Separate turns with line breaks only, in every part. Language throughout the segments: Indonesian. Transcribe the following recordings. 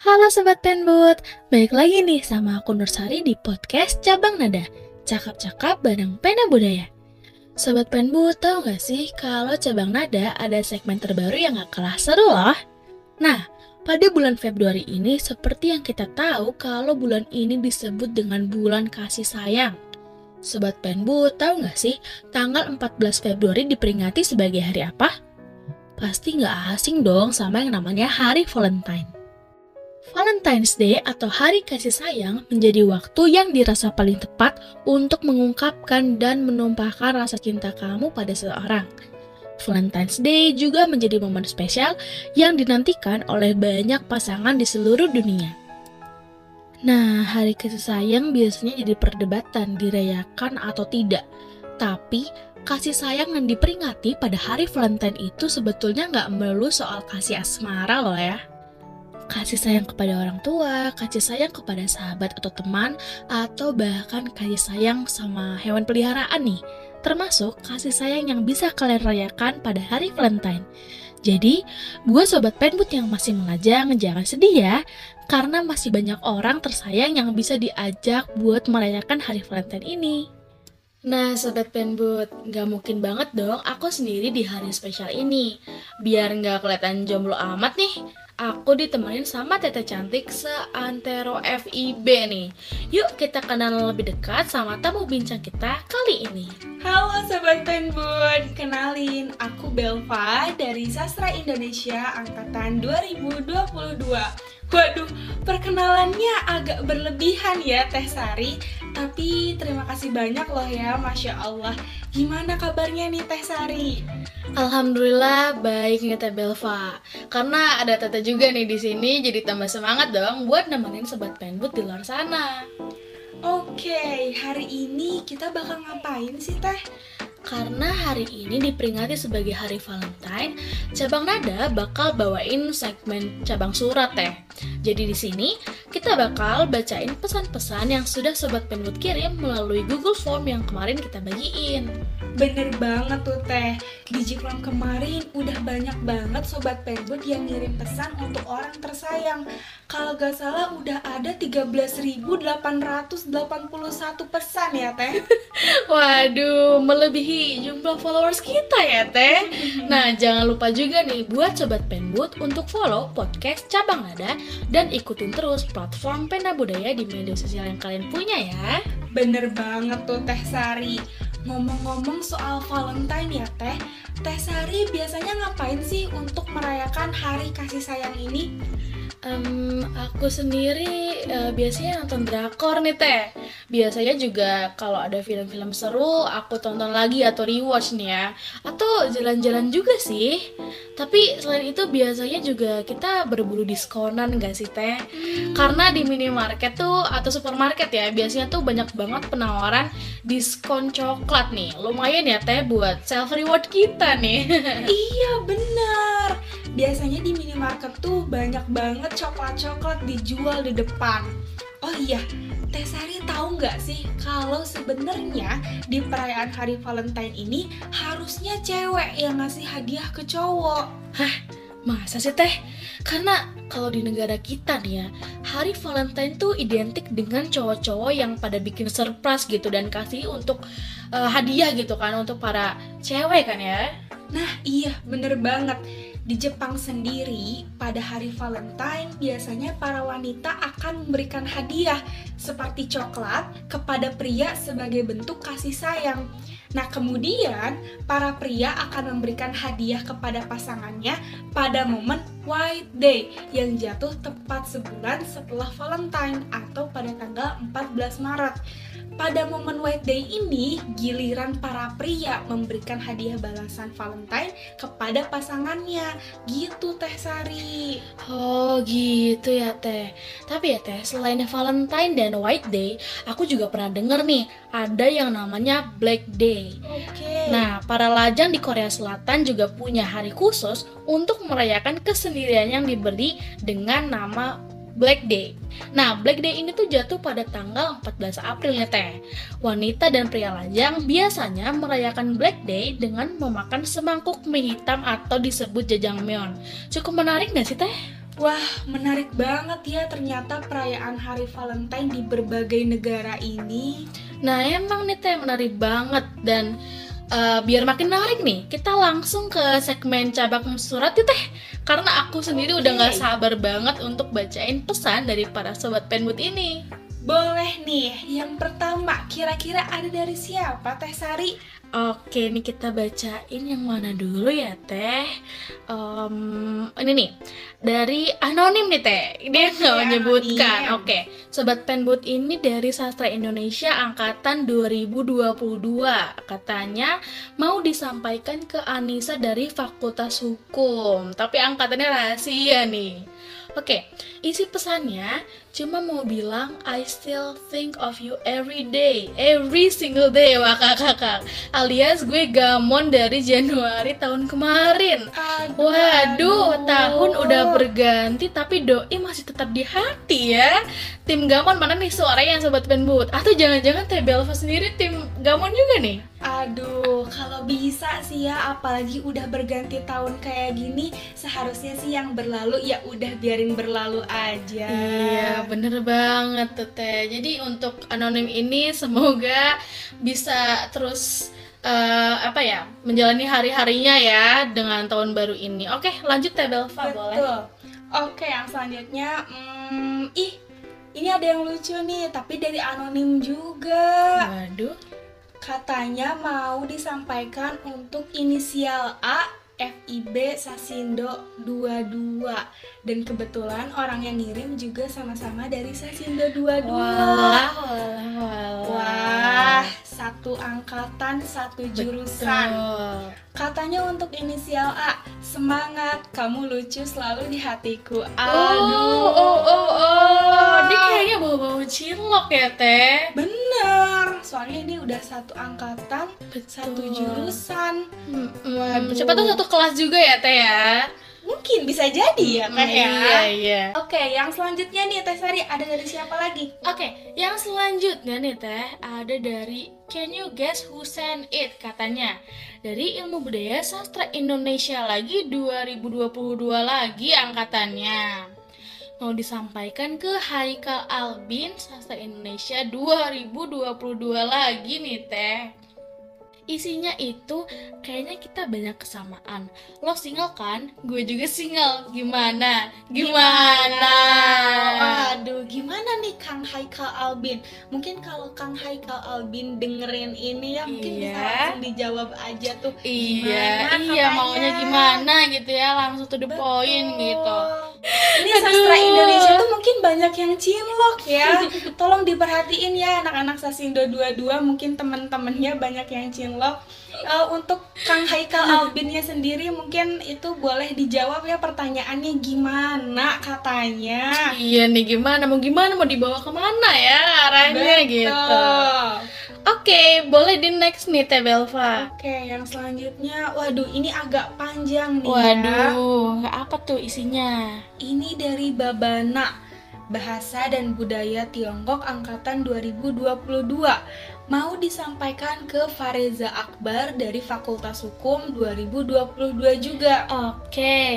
Halo Sobat Penbut, balik lagi nih sama aku Nursari di podcast Cabang Nada Cakap-cakap bareng Pena Budaya. Sobat Penbut, tau gak sih kalau Cabang Nada ada segmen terbaru yang gak kalah seru loh? Nah, pada bulan Februari ini seperti yang kita tahu kalau bulan ini disebut dengan bulan kasih sayang Sobat Penbut, tahu gak sih tanggal 14 Februari diperingati sebagai hari apa? Pasti gak asing dong sama yang namanya Hari Valentine Valentine's Day atau Hari Kasih Sayang menjadi waktu yang dirasa paling tepat untuk mengungkapkan dan menumpahkan rasa cinta kamu pada seseorang. Valentine's Day juga menjadi momen spesial yang dinantikan oleh banyak pasangan di seluruh dunia. Nah, hari kasih sayang biasanya jadi perdebatan dirayakan atau tidak. Tapi, kasih sayang yang diperingati pada hari Valentine itu sebetulnya nggak melulu soal kasih asmara loh ya kasih sayang kepada orang tua, kasih sayang kepada sahabat atau teman, atau bahkan kasih sayang sama hewan peliharaan nih. Termasuk kasih sayang yang bisa kalian rayakan pada hari Valentine. Jadi, buat sobat penbut yang masih mengajang, jangan sedih ya, karena masih banyak orang tersayang yang bisa diajak buat merayakan hari Valentine ini. Nah, Sobat Penbut, nggak mungkin banget dong aku sendiri di hari spesial ini. Biar nggak kelihatan jomblo amat nih, aku ditemenin sama Tete Cantik seantero FIB nih. Yuk kita kenal lebih dekat sama tamu bincang kita kali ini.
Halo Sobat Penbun, kenalin aku Belva dari Sastra Indonesia Angkatan 2022 Waduh, perkenalannya agak berlebihan ya Teh Sari Tapi terima kasih banyak loh ya, Masya Allah Gimana kabarnya nih Teh Sari?
Alhamdulillah baik nih Teh Belva. Karena ada Tete juga nih di sini jadi tambah semangat dong buat nemenin sobat penbut di luar sana.
Oke, hari ini kita bakal ngapain sih Teh?
Karena hari ini diperingati sebagai hari Valentine, cabang nada bakal bawain segmen cabang surat teh. Jadi di sini kita bakal bacain pesan-pesan yang sudah sobat penbut kirim melalui Google Form yang kemarin kita bagiin.
Bener banget tuh Teh Di Jiklam kemarin udah banyak banget Sobat Penbut yang ngirim pesan untuk orang tersayang Kalau gak salah udah ada 13.881 pesan ya Teh
Waduh, melebihi jumlah followers kita ya Teh. Nah, jangan lupa juga nih buat sobat Penbut untuk follow podcast Cabang Nada dan ikutin terus platform Pena Budaya di media sosial yang kalian punya ya.
Bener banget tuh Teh Sari Ngomong-ngomong soal Valentine ya Teh Teh Sari biasanya ngapain sih untuk merayakan hari kasih sayang ini?
Em, aku sendiri eh, biasanya nonton drakor nih teh. Biasanya juga kalau ada film-film seru aku tonton lagi atau rewatch nih ya. Atau jalan-jalan juga sih. Tapi selain itu biasanya juga kita berburu diskonan gak sih teh? Karena di minimarket tuh atau supermarket ya biasanya tuh banyak banget penawaran diskon coklat nih. Lumayan ya teh buat self reward kita nih.
Iya bener Biasanya di minimarket tuh banyak banget coklat-coklat dijual di depan Oh iya, Teh Sari tahu nggak sih kalau sebenarnya di perayaan hari Valentine ini harusnya cewek yang ngasih hadiah ke cowok
Masa sih teh? Karena kalau di negara kita nih ya, hari Valentine tuh identik dengan cowok-cowok yang pada bikin surprise gitu dan kasih untuk eh, hadiah gitu kan untuk para cewek kan ya.
Nah iya bener banget Di Jepang sendiri pada hari Valentine biasanya para wanita akan memberikan hadiah seperti coklat kepada pria sebagai bentuk kasih sayang. Nah kemudian para pria akan memberikan hadiah kepada pasangannya pada momen White Day yang jatuh tepat sebulan setelah Valentine atau pada tanggal 14 Maret pada momen White Day ini, giliran para pria memberikan hadiah balasan Valentine kepada pasangannya. Gitu Teh Sari.
Oh gitu ya teh. Tapi ya teh, selain Valentine dan White Day, aku juga pernah denger nih ada yang namanya Black Day.
Oke.
Nah, para lajang di Korea Selatan juga punya hari khusus untuk merayakan kesendirian yang diberi dengan nama Black Day. Nah, Black Day ini tuh jatuh pada tanggal 14 April ya teh. Wanita dan pria lajang biasanya merayakan Black Day dengan memakan semangkuk mie hitam atau disebut jajangmyeon. Cukup menarik nggak sih teh?
Wah, menarik banget ya ternyata perayaan Hari Valentine di berbagai negara ini.
Nah, emang nih teh menarik banget dan uh, biar makin menarik nih, kita langsung ke segmen cabang surat ya teh. Karena aku sendiri okay. udah nggak sabar banget untuk bacain pesan dari para sobat penbut ini.
Boleh nih, yang pertama kira-kira ada dari siapa Teh Sari?
Oke, ini kita bacain yang mana dulu ya Teh? Um, ini nih, dari anonim nih Teh. Dia nggak menyebutkan. Oke, sobat penbut ini dari sastra Indonesia angkatan 2022. Katanya mau disampaikan ke Anissa dari Fakultas Hukum, tapi angkatannya rahasia nih. Oke, isi pesannya cuma mau bilang I still think of you every day, every single day, wah kakak Alias gue gamon dari Januari tahun kemarin. Aduh, Waduh, tahun udah berganti tapi doi masih tetap di hati ya. Tim gamon mana nih suaranya yang sobat penbut? Atau jangan-jangan Teh Belva sendiri tim gamon juga nih?
Aduh, kalau bisa sih ya, apalagi udah berganti tahun kayak gini, seharusnya sih yang berlalu ya udah biarin berlalu aja.
Iya, bener banget tuh Teh. Jadi untuk anonim ini semoga bisa terus uh, apa ya menjalani hari-harinya ya dengan tahun baru ini. Oke, lanjut Teh Belva Betul. boleh.
Oke, yang selanjutnya, hmm, ih, ini ada yang lucu nih, tapi dari anonim juga.
Waduh
Katanya mau disampaikan untuk inisial A FIB Sasindo 22 dan kebetulan orang yang ngirim juga sama-sama dari Sasindo 22.
Wah, wah, wah.
Wah, satu angkatan, satu jurusan. Betul. Katanya untuk inisial A, semangat, kamu lucu selalu di hatiku.
Aduh, oh, oh, oh, oh. Ini kayaknya bawa-bawa cinlok ya, Teh.
Bener, soalnya ini udah satu angkatan, Betul. satu jurusan.
Hmm, hmm. Siapa tuh satu kelas juga ya, Teh ya?
Mungkin bisa jadi ya Teh ya.
Iya, iya.
Oke, yang selanjutnya nih Teh Sari ada dari siapa lagi?
Oke, yang selanjutnya nih Teh ada dari Can you guess who sent it katanya dari Ilmu Budaya Sastra Indonesia lagi 2022 lagi angkatannya mau disampaikan ke Haikal Albin Sastra Indonesia 2022 lagi nih teh isinya itu kayaknya kita banyak kesamaan. Lo single kan? Gue juga single. Gimana? Gimana?
Waduh, gimana nih Kang Haikal Albin? Mungkin kalau Kang Haikal Albin dengerin ini ya mungkin iya. bisa langsung dijawab aja tuh.
Iya, gimana, iya maunya gimana gitu ya, langsung to the Betul. point gitu.
Ini sastra Indonesia tuh mungkin banyak yang cinlok ya. Tolong diperhatiin ya anak-anak Sasindo 22 mungkin teman-temannya banyak yang cinlok. Uh, untuk Kang Haikal Albinnya sendiri mungkin itu boleh dijawab ya pertanyaannya gimana katanya.
Iya nih gimana mau gimana mau dibawa ke mana ya arahnya Betul. gitu. Oke, okay, boleh di next nih Teh Belva.
Oke, okay, yang selanjutnya, waduh ini agak panjang nih
Waduh, ya. apa tuh isinya?
Ini dari Babana, Bahasa dan Budaya Tiongkok Angkatan 2022. Mau disampaikan ke Fareza Akbar dari Fakultas Hukum 2022 juga.
Oke. Okay.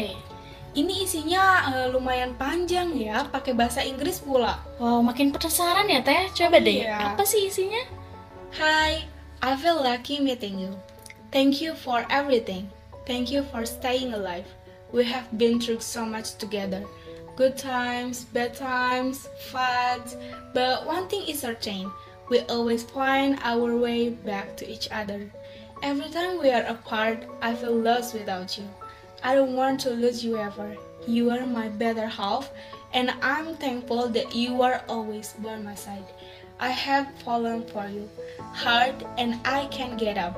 Ini isinya uh, lumayan panjang ya, pakai bahasa Inggris pula.
Wow, makin penasaran ya Teh. Coba deh, iya. apa sih isinya?
Hi, I feel lucky meeting you. Thank you for everything. Thank you for staying alive. We have been through so much together. Good times, bad times, fights, but one thing is certain. We always find our way back to each other. Every time we are apart, I feel lost without you. I don't want to lose you ever. You are my better half, and I'm thankful that you are always by my side. I have fallen for you hard and I can't get up.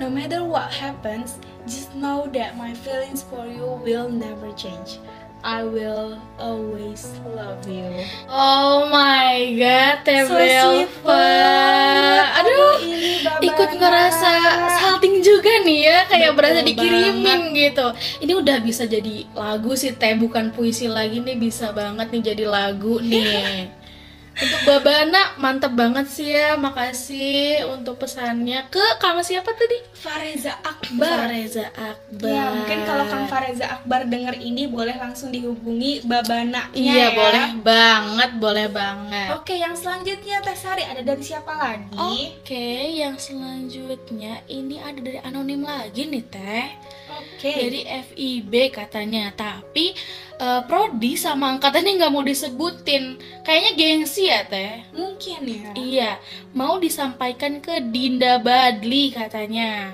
No matter what happens, just know that my feelings for you will never change.
I will always love you. Oh my god, Teh
So banget.
Aduh,
ini
ikut ngerasa salting juga nih ya, kayak
Betul
berasa dikirimin gitu. Ini udah bisa jadi lagu sih Teh, bukan puisi lagi nih, bisa banget nih jadi lagu nih. Untuk Babana mantep banget sih ya, makasih untuk pesannya ke Kang siapa tadi?
Fareza Akbar.
Fareza Akbar.
Ya, mungkin kalau Kang Fareza Akbar denger ini boleh langsung dihubungi Babana.
Iya boleh banget, boleh banget.
Oke, yang selanjutnya Teh Sari ada dari siapa lagi?
Oke, yang selanjutnya ini ada dari anonim lagi nih teh.
Oke.
Dari FIB katanya, tapi eh, prodi sama angkatannya nggak mau disebutin. Kayaknya gengsi ya teh.
mungkin ya.
Iya, mau disampaikan ke Dinda Badli katanya.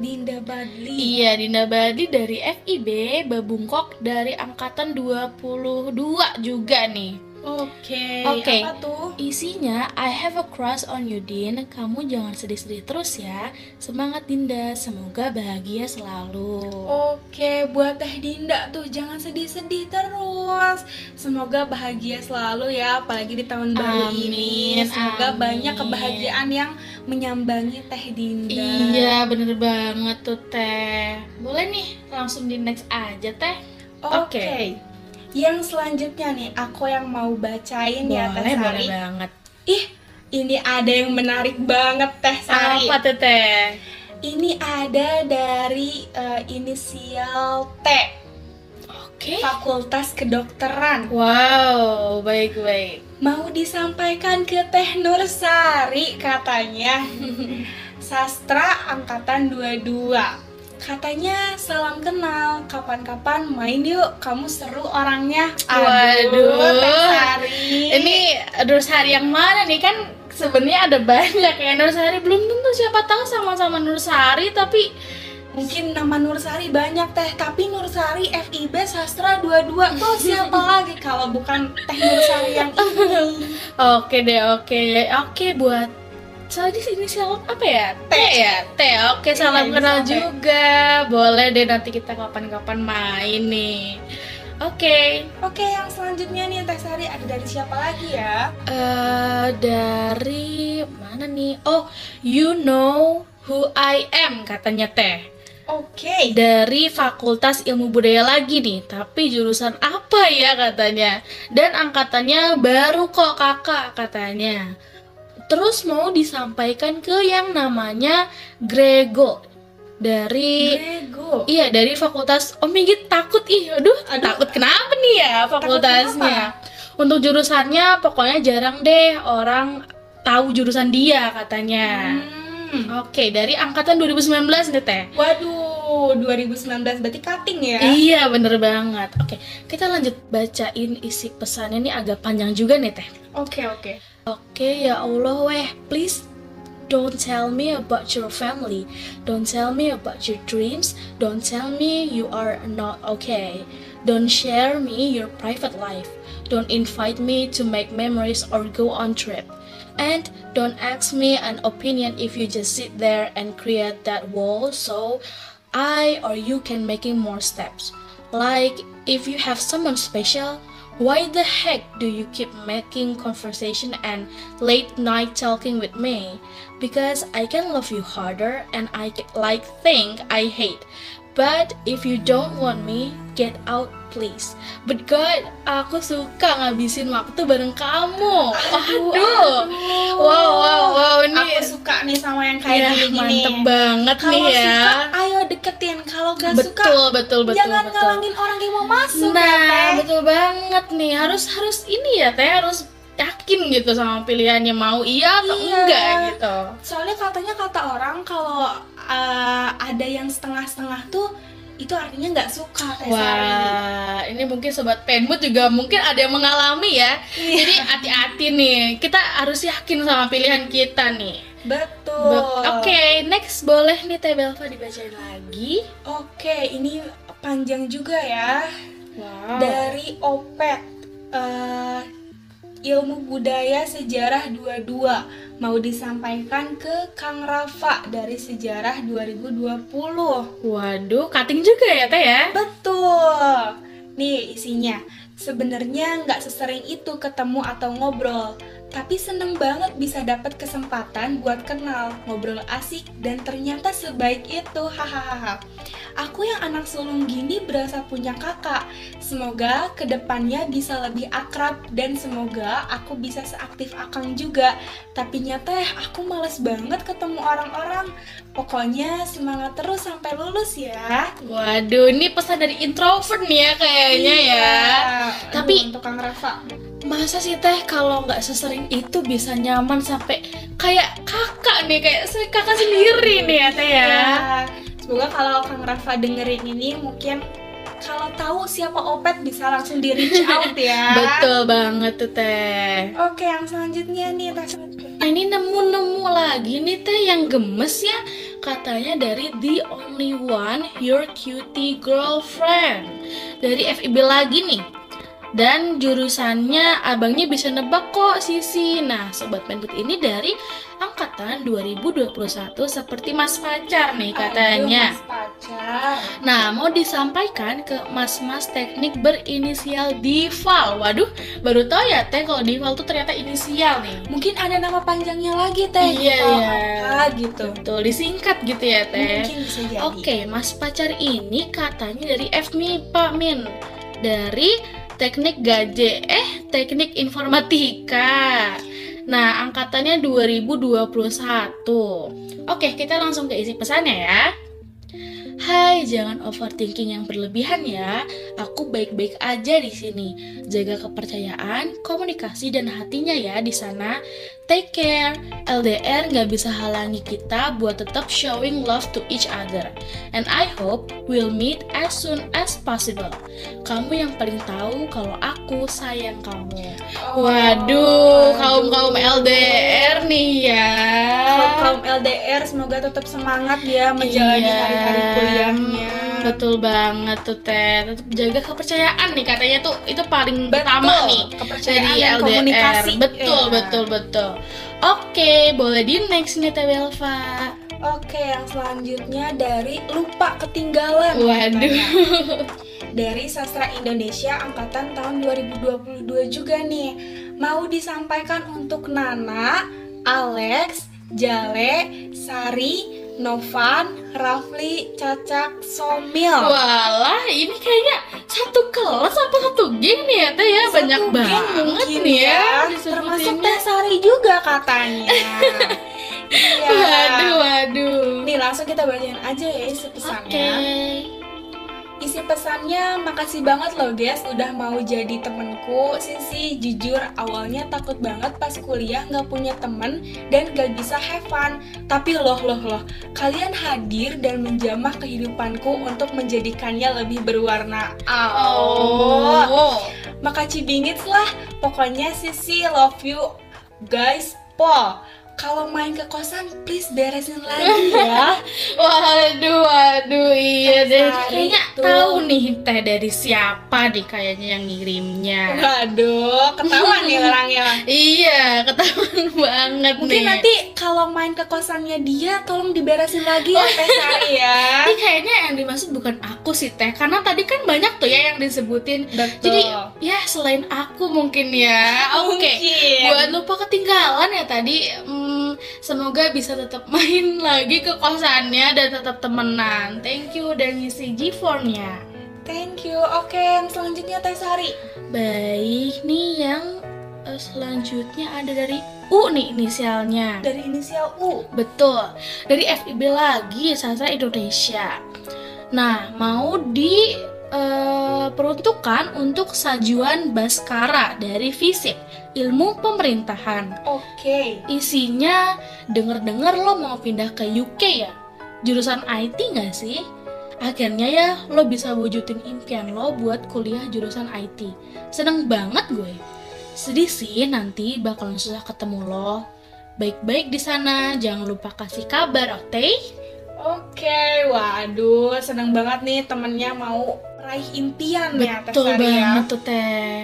Dinda Badli.
Iya, Dinda Badli dari FIB Babungkok dari angkatan 22 juga nih.
Oke.
Oke.
Apa tuh?
Isinya, I have a crush on you, Din. Kamu jangan sedih-sedih terus ya. Semangat, Dinda. Semoga bahagia selalu.
Oke, buat Teh Dinda tuh jangan sedih-sedih terus. Semoga bahagia selalu ya, apalagi di tahun baru
Amin,
ini. Semoga
amin.
banyak kebahagiaan yang menyambangi Teh Dinda.
Iya, bener banget tuh, Teh. Boleh nih, langsung di next aja, Teh.
Oke.
Oke.
Yang selanjutnya nih, aku yang mau bacain ya Teh
Boleh, boleh
Sari.
banget.
Ih, ini ada yang menarik banget Teh Sari.
Apa tuh, Teh?
Ini ada dari eh, inisial T,
Oke.
Fakultas Kedokteran.
Wow, baik-baik.
Mau disampaikan ke Teh Nursari katanya. Sastra angkatan 22. Katanya salam kenal, kapan-kapan main yuk, kamu seru orangnya.
Waduh.
Teh Sari.
Ini Nursari yang mana nih kan sebenarnya ada banyak ya Nursari belum tentu siapa tahu sama-sama Nursari tapi
Mungkin nama Nursari banyak teh, tapi Nursari FIB Sastra 22 tuh siapa lagi kalau bukan Teh Nursari yang ini?
oke deh oke oke buat Tadi inisial apa ya? T ya? T. Oke, salam
Iya,
kenal
inisial T.
juga. Boleh deh nanti kita kapan-kapan main nih. Oke.
Oke, yang selanjutnya nih Teh Sari ada dari siapa lagi ya?
eh dari mana nih? Oh, you know who I am katanya Teh.
Oke.
dari Fakultas Ilmu Budaya lagi nih, tapi jurusan apa ya katanya? Dan angkatannya baru kok kakak katanya. Terus mau disampaikan ke yang namanya Grego dari
Grego.
iya dari Fakultas Oh Minggit takut ih, aduh,
Aduh.
takut kenapa nih ya fakultasnya? Untuk jurusannya pokoknya jarang deh orang tahu jurusan dia katanya.
Hmm.
Oke, dari angkatan 2019 nih Teh.
Waduh, 2019 berarti cutting ya?
Iya bener banget Oke kita lanjut bacain isi pesannya ini agak panjang juga nih teh
Oke, oke.
Oke ya Allah weh please Don't tell me about your family. Don't tell me about your dreams. Don't tell me you are not okay. Don't share me your private life. Don't invite me to make memories or go on trip. And don't ask me an opinion if you just sit there and create that wall so I or you can making more steps. Like if you have someone special, why the heck do you keep making conversation and late night talking with me? Because I can love you harder and I like think I hate. But if you don't want me, get out please. But God, aku suka ngabisin waktu bareng kamu. Waduh. Wow, wow, wow, ini
Aku suka nih sama yang kayak
ya,
gini-gini.
mantep banget
Kalau
nih ya.
suka, ayo deketin. Kalau gak
betul,
suka,
betul, betul,
jangan
betul.
ngalangin orang yang mau masuk
Nah,
ya, Teh.
betul banget nih. Harus harus ini ya, Teh harus yakin gitu sama pilihannya mau iya atau
Iya.
enggak gitu.
Soalnya katanya kata orang kalau uh, ada yang setengah-setengah tuh itu artinya nggak suka Teh Sari.
Wah, ini mungkin sobat penmut juga mungkin ada yang mengalami ya.
Iya.
Jadi hati-hati nih. Kita harus yakin sama pilihan kita nih.
Betul.
Be- Oke, next boleh nih Teh Belva dibacain lagi.
Oke, ini panjang juga ya.
Wow.
Dari Opet. eh, ilmu budaya sejarah 22 mau disampaikan ke Kang Rafa dari sejarah 2020.
Waduh, cutting juga ya Teh ya?
Betul. Nih isinya, sebenarnya nggak sesering itu ketemu atau ngobrol, tapi seneng banget bisa dapat kesempatan buat kenal, ngobrol asik, dan ternyata sebaik itu, hahaha. Aku yang anak sulung gini berasa punya kakak. Semoga ke depannya bisa lebih akrab dan semoga aku bisa seaktif Akang juga. Tapi nyata aku males banget ketemu orang-orang. Pokoknya semangat terus sampai lulus ya.
Waduh, ini pesan dari introvert nih ya kayaknya
Iya.
ya.
Aduh,
Tapi
untuk Kang Rafa.
Masa sih teh kalau nggak sesering itu bisa nyaman sampai kayak kakak nih kayak kakak sendiri nih ya teh ya.
Ya, Semoga kalau Kang Rafa dengerin ini mungkin kalau tahu siapa Opet bisa langsung di reach out ya.
Betul banget tuh teh.
Oke, yang selanjutnya nih tas
Nah, ini nemu-nemu lagi nih teh yang gemes ya katanya dari the only one your cutie girlfriend dari FIB lagi nih dan jurusannya abangnya bisa nebak kok Sisi nah sobat penput ini dari angkatan 2021 seperti mas pacar nih katanya
Aduh, Mas pacar.
Nah, mau disampaikan ke mas-mas teknik berinisial Dival. Waduh, baru tahu ya teh kalau Dival tuh ternyata inisial nih.
Mungkin ada nama panjangnya lagi teh.
Iya,
gitu.
iya.
Apa gitu.
Betul, disingkat gitu ya teh.
Mungkin bisa jadi.
Oke, mas pacar ini katanya dari FMI Pak Min. Dari teknik gaje, eh teknik informatika. Nah, angkatannya 2021. Oke, kita langsung ke isi pesannya ya. Hai, jangan overthinking yang berlebihan ya. Aku baik-baik aja di sini. Jaga kepercayaan, komunikasi dan hatinya ya di sana. Take care. LDR nggak bisa halangi kita buat tetap showing love to each other. And I hope we'll meet as soon as possible. Kamu yang paling tahu kalau aku sayang kamu.
Oh,
Waduh, kaum kaum
aduh.
LDR nih ya.
Kaum LDR semoga tetap semangat ya menjalani
Iya.
hari-hari kuliahnya.
Betul banget tuh Teh. Tetap jaga kepercayaan nih katanya tuh itu paling
Betul.
pertama nih
Kepercayaan
dari
dan
LDR.
komunikasi.
Betul,
Ya.
betul, betul. Oke, boleh di next nih Teh Belva.
Oke, yang selanjutnya dari lupa ketinggalan.
Waduh.
katanya. Dari Sastra Indonesia angkatan tahun 2022 juga nih. Mau disampaikan untuk Nana, Alex, Jale, Sari, Novan, Rafli, Cacak, Somil.
Walah, ini kayaknya satu kelas apa satu geng nih ya Teh ya?
Satu
Banyak banget
mungkin
nih ya.
Termasuk
disebutinnya.
Teh Sari juga katanya. Iya.
Waduh, waduh.
Nih langsung kita bacain aja ya isi
Oke.
Isi pesannya, makasih banget loh guys udah mau jadi temenku Sisi jujur awalnya takut banget pas kuliah nggak punya temen dan gak bisa have fun. Tapi loh loh loh, kalian hadir dan menjamah kehidupanku untuk menjadikannya lebih berwarna. Oh,
Oh.
Makasih bingits lah, pokoknya Sisi love you guys po kalau main ke kosan please beresin lagi ya
Waduh, waduh, iya deh. Kayaknya tahu nih teh dari siapa nih kayaknya yang ngirimnya.
Waduh, ketahuan nih orangnya
Iya, ketahuan banget
Mungkin
nih.
nanti kalau main ke kosannya dia tolong diberesin lagi ya Teh Sari ya.
Tapi kayaknya yang dimaksud bukan aku sih teh, karena tadi kan banyak tuh ya yang disebutin.
Betul.
Jadi ya selain aku mungkin ya. Oke.
Mungkin.
Buat lupa ketinggalan ya tadi, hmm, semoga bisa tetap main lagi ke kosannya dan tetap temenan. Thank you udah ngisi G-form-nya.
Thank you. Oke, yang selanjutnya Teh Sari.
Baik, nih yang eh, selanjutnya ada dari U nih inisialnya.
Dari inisial U.
Betul, dari FIB lagi Sastra Indonesia. Nah, mau diperuntukkan untuk sajuan Baskara dari FISIP, Ilmu Pemerintahan.
Oke.
Isinya denger-denger lo mau pindah ke UK ya? Jurusan IT nggak sih? Akhirnya ya lo bisa wujudin impian lo buat kuliah jurusan IT. Seneng banget gue. Sedih sih nanti bakalan susah ketemu lo. Baik-baik di sana, jangan lupa kasih kabar, oke?
Oke, waduh, seneng banget nih temennya mau raih impian ya
Betul
Sari ya.
banget tuh teh.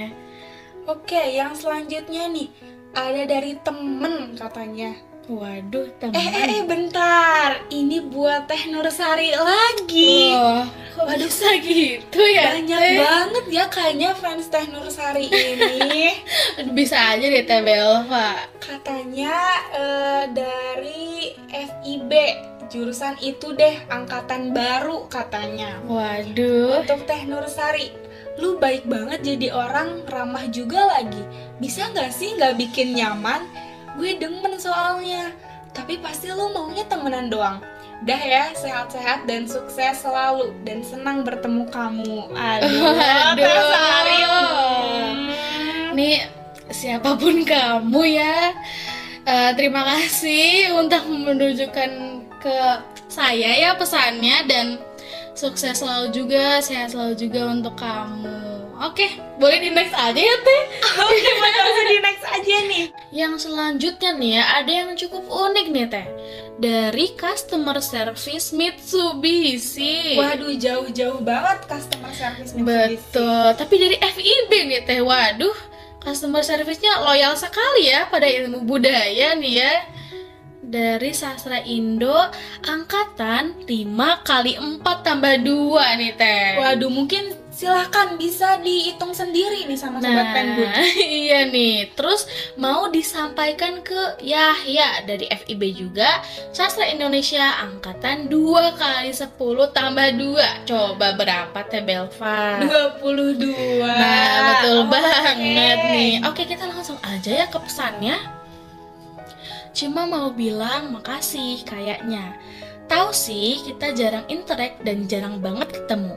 Oke, yang selanjutnya nih ada dari temen katanya.
Waduh, teman.
Eh, eh, eh, bentar. Ini buat Teh Nursari lagi.
Wah, kok bisa gitu ya?
Banyak
Teh?
banget ya kayaknya fans Teh Nursari ini.
Bisa aja deh Teh Belva.
Katanya eh, dari FIB jurusan itu deh angkatan baru katanya.
Waduh.
Untuk Teh Nursari, lu baik banget jadi orang ramah juga lagi. Bisa nggak sih nggak bikin nyaman? Gue demen soalnya. Tapi pasti lu maunya temenan doang. Dah ya, sehat-sehat dan sukses selalu dan senang bertemu kamu. Aduh,
Waduh.
Teh Sari.
Nih siapa pun kamu ya. Eh, terima kasih untuk menunjukkan ke saya ya pesannya dan sukses selalu juga, sehat selalu juga untuk kamu. Oke, boleh di next aja ya Teh.
Oke, langsung di next aja nih.
Yang selanjutnya nih ya, ada yang cukup unik nih Teh. Dari customer service Mitsubishi.
Waduh, jauh-jauh banget customer service Mitsubishi.
Betul, tapi dari FIB nih Teh. Waduh, customer service-nya loyal sekali ya pada ilmu budaya nih ya. Dari sastra Indo angkatan 5 kali 4 tambah 2 nih Teh.
Waduh, mungkin silahkan bisa dihitung sendiri nih sama sobat penbun.
iya nih. Terus mau disampaikan ke Yahya dari FIB juga Sastra Indonesia angkatan 2 kali 10 tambah 2. Coba berapa Teh Belva?
22.
Nah, betul
Oke.
banget nih. Oke, kita langsung aja ya ke pesannya. Cuma mau bilang makasih kayaknya. Tahu sih, kita jarang interact dan jarang banget ketemu.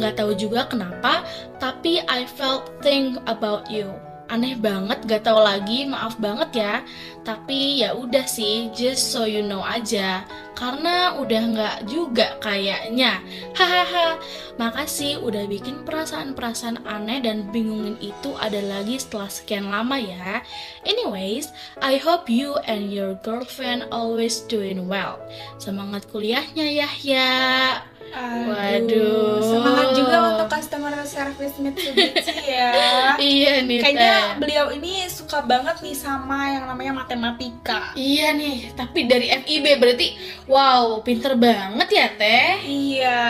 Nggak tahu juga kenapa, tapi I felt think about you. Aneh banget, gak tahu lagi, maaf banget ya. Tapi ya udah sih, just so you know aja. Karena udah nggak juga kayaknya. Hahaha. Makasih udah bikin perasaan-perasaan aneh dan bingungin itu ada lagi setelah sekian lama ya. Anyways, I hope you and your girlfriend always doing well. Semangat kuliahnya Yahya.
Aduh,
Waduh.
Semangat juga untuk customer service Mitsubishi ya.
Iya nih
Kayaknya beliau ini suka banget nih sama yang namanya matematika.
Iya nih, tapi dari FIB berarti wow, pinter banget ya Teh.
Iya.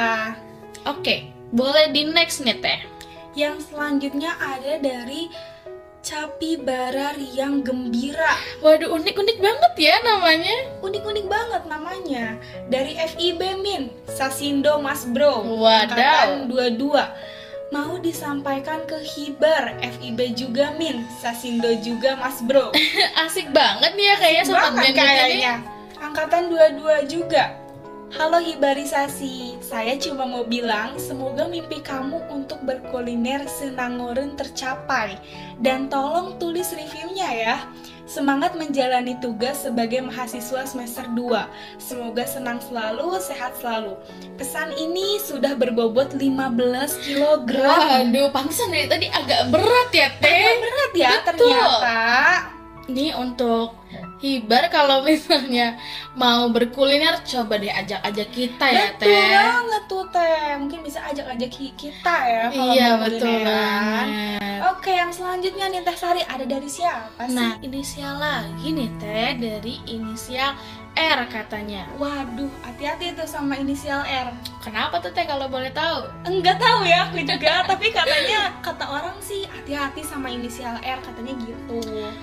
Oke, boleh di next nih Teh.
Yang selanjutnya ada dari Capibara Riang Gembira.
Waduh, unik-unik banget ya namanya.
Unik-unik banget namanya. Dari FIB Min, Sasindo Mas Bro.
Wadaw.
Angkatan 22. Mau disampaikan ke Hibar, FIB juga Min, Sasindo juga Mas Bro.
Asik banget nih ya kayaknya
Asik
sobat
banget kayaknya. Angkatan 22 juga. Halo Hibarisasi, saya cuma mau bilang semoga mimpi kamu untuk berkuliner senangoren tercapai. Dan tolong tulis reviewnya ya. Semangat menjalani tugas sebagai mahasiswa semester 2. Semoga senang selalu, sehat selalu. Pesan ini sudah berbobot 15 kg.
Waduh, pantesan dari tadi agak berat ya Teh.
Berat ya
Betul.
ternyata.
Ini untuk Hibar kalau misalnya mau berkuliner coba deh ajak-ajak kita ya
betul
Teh.
banget tuh teh mungkin bisa ajak-ajak ki- kita ya kalau
Iya
mau
betul banget.
oke yang selanjutnya nih teh Sari ada dari siapa sih
Nah, inisial lagi nih Teh dari inisial R katanya.
waduh hati-hati tuh sama inisial R
Kenapa tuh Teh kalau boleh tahu?
enggak tahu ya aku juga tapi katanya kata orang sih hati-hati sama inisial R katanya gitu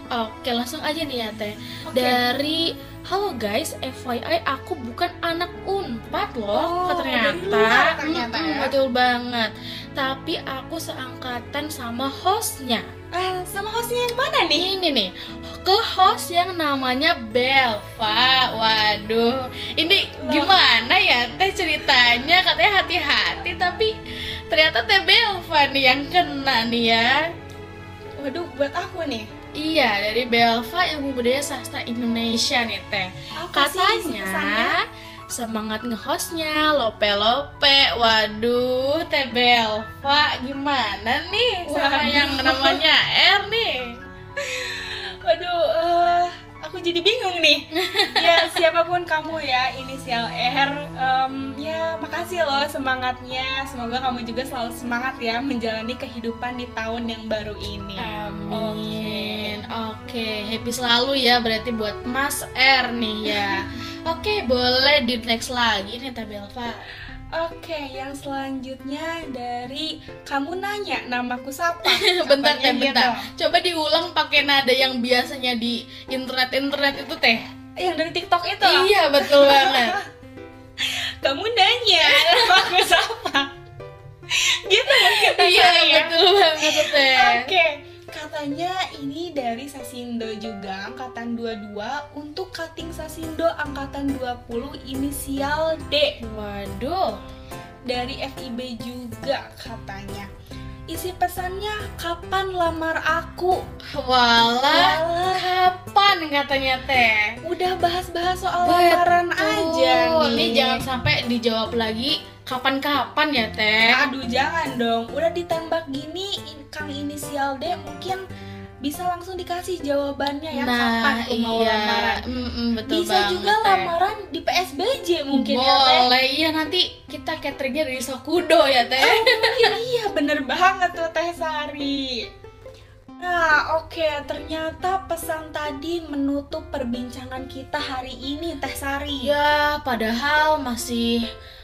Oke, langsung aja nih ya Teh.
Oke.
Dari Halo guys, FYI aku bukan anak Unpad loh,
Oh,
ternyata.
luar ternyata
Mm-mm,
ya.
betul banget. Tapi aku seangkatan sama hostnya.
eh sama hostnya yang mana nih
Ini nih, ke host yang namanya Belva. Waduh, ini
Loh.
gimana ya Teh ceritanya? Katanya hati-hati, tapi ternyata Teh Belva nih yang kena nih ya.
waduh buat aku nih
Iya, dari Belva Ilmu Budaya Sastra Indonesia nih Teh.
apa sih?
Katanya semangat ngehostnya, lope-lope. Waduh, Teh Belva gimana nih sama
Waduh.
yang namanya R nih?
Waduh, eh, aku jadi bingung nih. ya siapa pun kamu ya, inisial R, em, ya makasih loh semangatnya. Semoga kamu juga selalu semangat ya menjalani kehidupan di tahun yang baru ini.
Amin. Oke Oke, happy selalu ya berarti buat Mas R nih ya. Oke, boleh di next lagi nih Teh Belva.
Oke, yang selanjutnya dari kamu nanya namaku siapa?
bentar teh,
gitu?
bentar. Coba diulang pakai nada yang biasanya di internet-internet itu teh.
Yang dari TikTok itu.
Iya, betul banget.
Kamu nanya namaku siapa? gitu mungkin
iya,
ya.
betul banget teh.
Oke, katanya ini dari Sasindo juga angkatan 22 untuk cutting Sasindo angkatan 20 inisial D
Waduh.
dari FIB juga katanya. Isi pesannya kapan lamar aku?
Walah,
Walah,
kapan katanya teh?
udah bahas-bahas soal lamaran aja nih.
Nih jangan sampai dijawab lagi kapan-kapan ya teh.
Aduh jangan dong, udah ditembak gini in- Kang inisial D mungkin bisa langsung dikasih jawabannya ya kapan
Nah,
tuh mau
iya,
lamaran.
Mm-mm, betul
Bisa
banget,
juga lamaran di PSBJ mungkin ya Teh.
Boleh, iya nanti kita cateringnya dari Sokudo ya teh.
Mungkin iya bener banget tuh Teh Sari. Nah oke ternyata pesan tadi menutup perbincangan kita hari ini Teh Sari.
Ya, padahal masih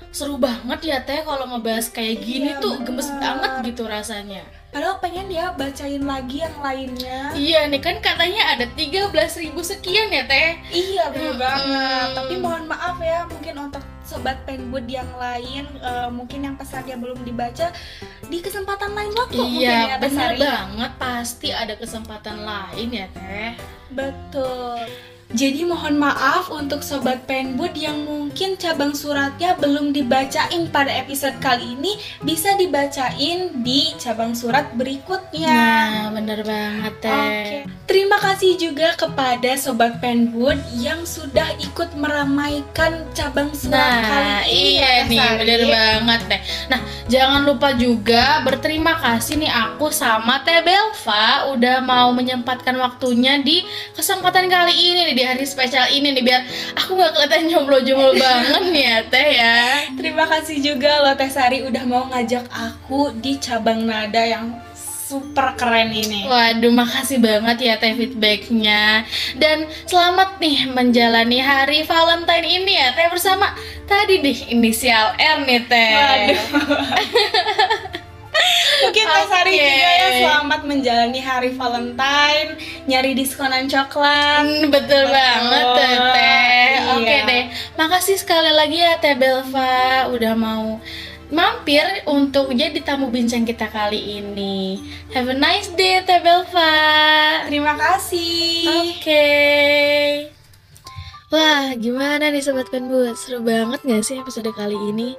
seru banget ya teh kalau ngebahas kayak gini
Iya,
tuh gemes
bener.
banget gitu rasanya.
Padahal pengen ya bacain lagi yang lainnya.
Iya nih kan katanya ada 13.000 sekian ya teh.
Iya bener
Mm-mm.
banget. Tapi mohon maaf ya mungkin untuk sobat penbud yang lain eh, mungkin yang pesannya belum dibaca di kesempatan lain waktu mungkin ya
Iya,
Sari.
banget. Pasti ada kesempatan lain ya teh.
Betul. Jadi mohon maaf untuk sobat penbud yang mungkin cabang suratnya belum dibacain pada episode kali ini bisa dibacain di cabang surat berikutnya.
Nah, bener banget teh.
Oke. Terima kasih juga kepada sobat penbud yang sudah ikut meramaikan cabang surat
Nah,
kali ini.
iya
ya, Teh
nih,
Sari.
bener banget deh. Nah, jangan lupa juga berterima kasih nih aku sama Teh Belva udah mau menyempatkan waktunya di kesempatan kali ini nih di hari spesial ini nih biar aku nggak kelihatan jomblo-jomblo banget nih ya Teh ya.
Terima kasih juga loh Teh Sari udah mau ngajak aku di cabang nada yang super keren ini.
Waduh, makasih banget ya Teh feedbacknya Dan selamat nih menjalani hari Valentine ini ya Teh bersama tadi nih inisial R nih Teh
Waduh. Mungkin Sari
Oke.
juga ya selamat menjalani hari Valentine, nyari diskonan coklat.
Hmm, betul, banget Teh. Teh. Oke
Iya.
deh. Makasih sekali lagi ya Teh Belva udah mau mampir untuk jadi tamu bincang kita kali ini. Have a nice day Teh Belva.
Terima kasih.
Oke. Wah, gimana nih Sobat Penbut? Seru banget gak sih episode kali ini?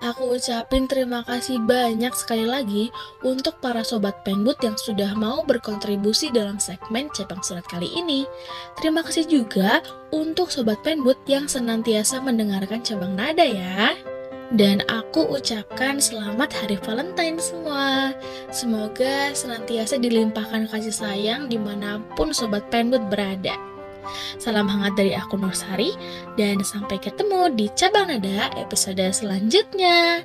Aku ucapin terima kasih banyak sekali lagi untuk para Sobat Penbut yang sudah mau berkontribusi dalam segmen Cepang Surat kali ini. Terima kasih juga untuk Sobat Penbut yang senantiasa mendengarkan Cabang Nada ya. Dan aku ucapkan selamat Hari Valentine semua. Semoga senantiasa dilimpahkan kasih sayang di mana pun Sobat Penbut berada. Salam hangat dari aku Nursari dan sampai ketemu di Cabang Nada episode selanjutnya.